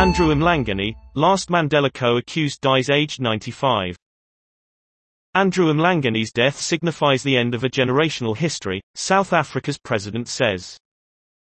Andrew Mlangeni, last Mandela co-accused dies aged 95. Andrew Mlangeni's death signifies the end of a generational history, South Africa's president says.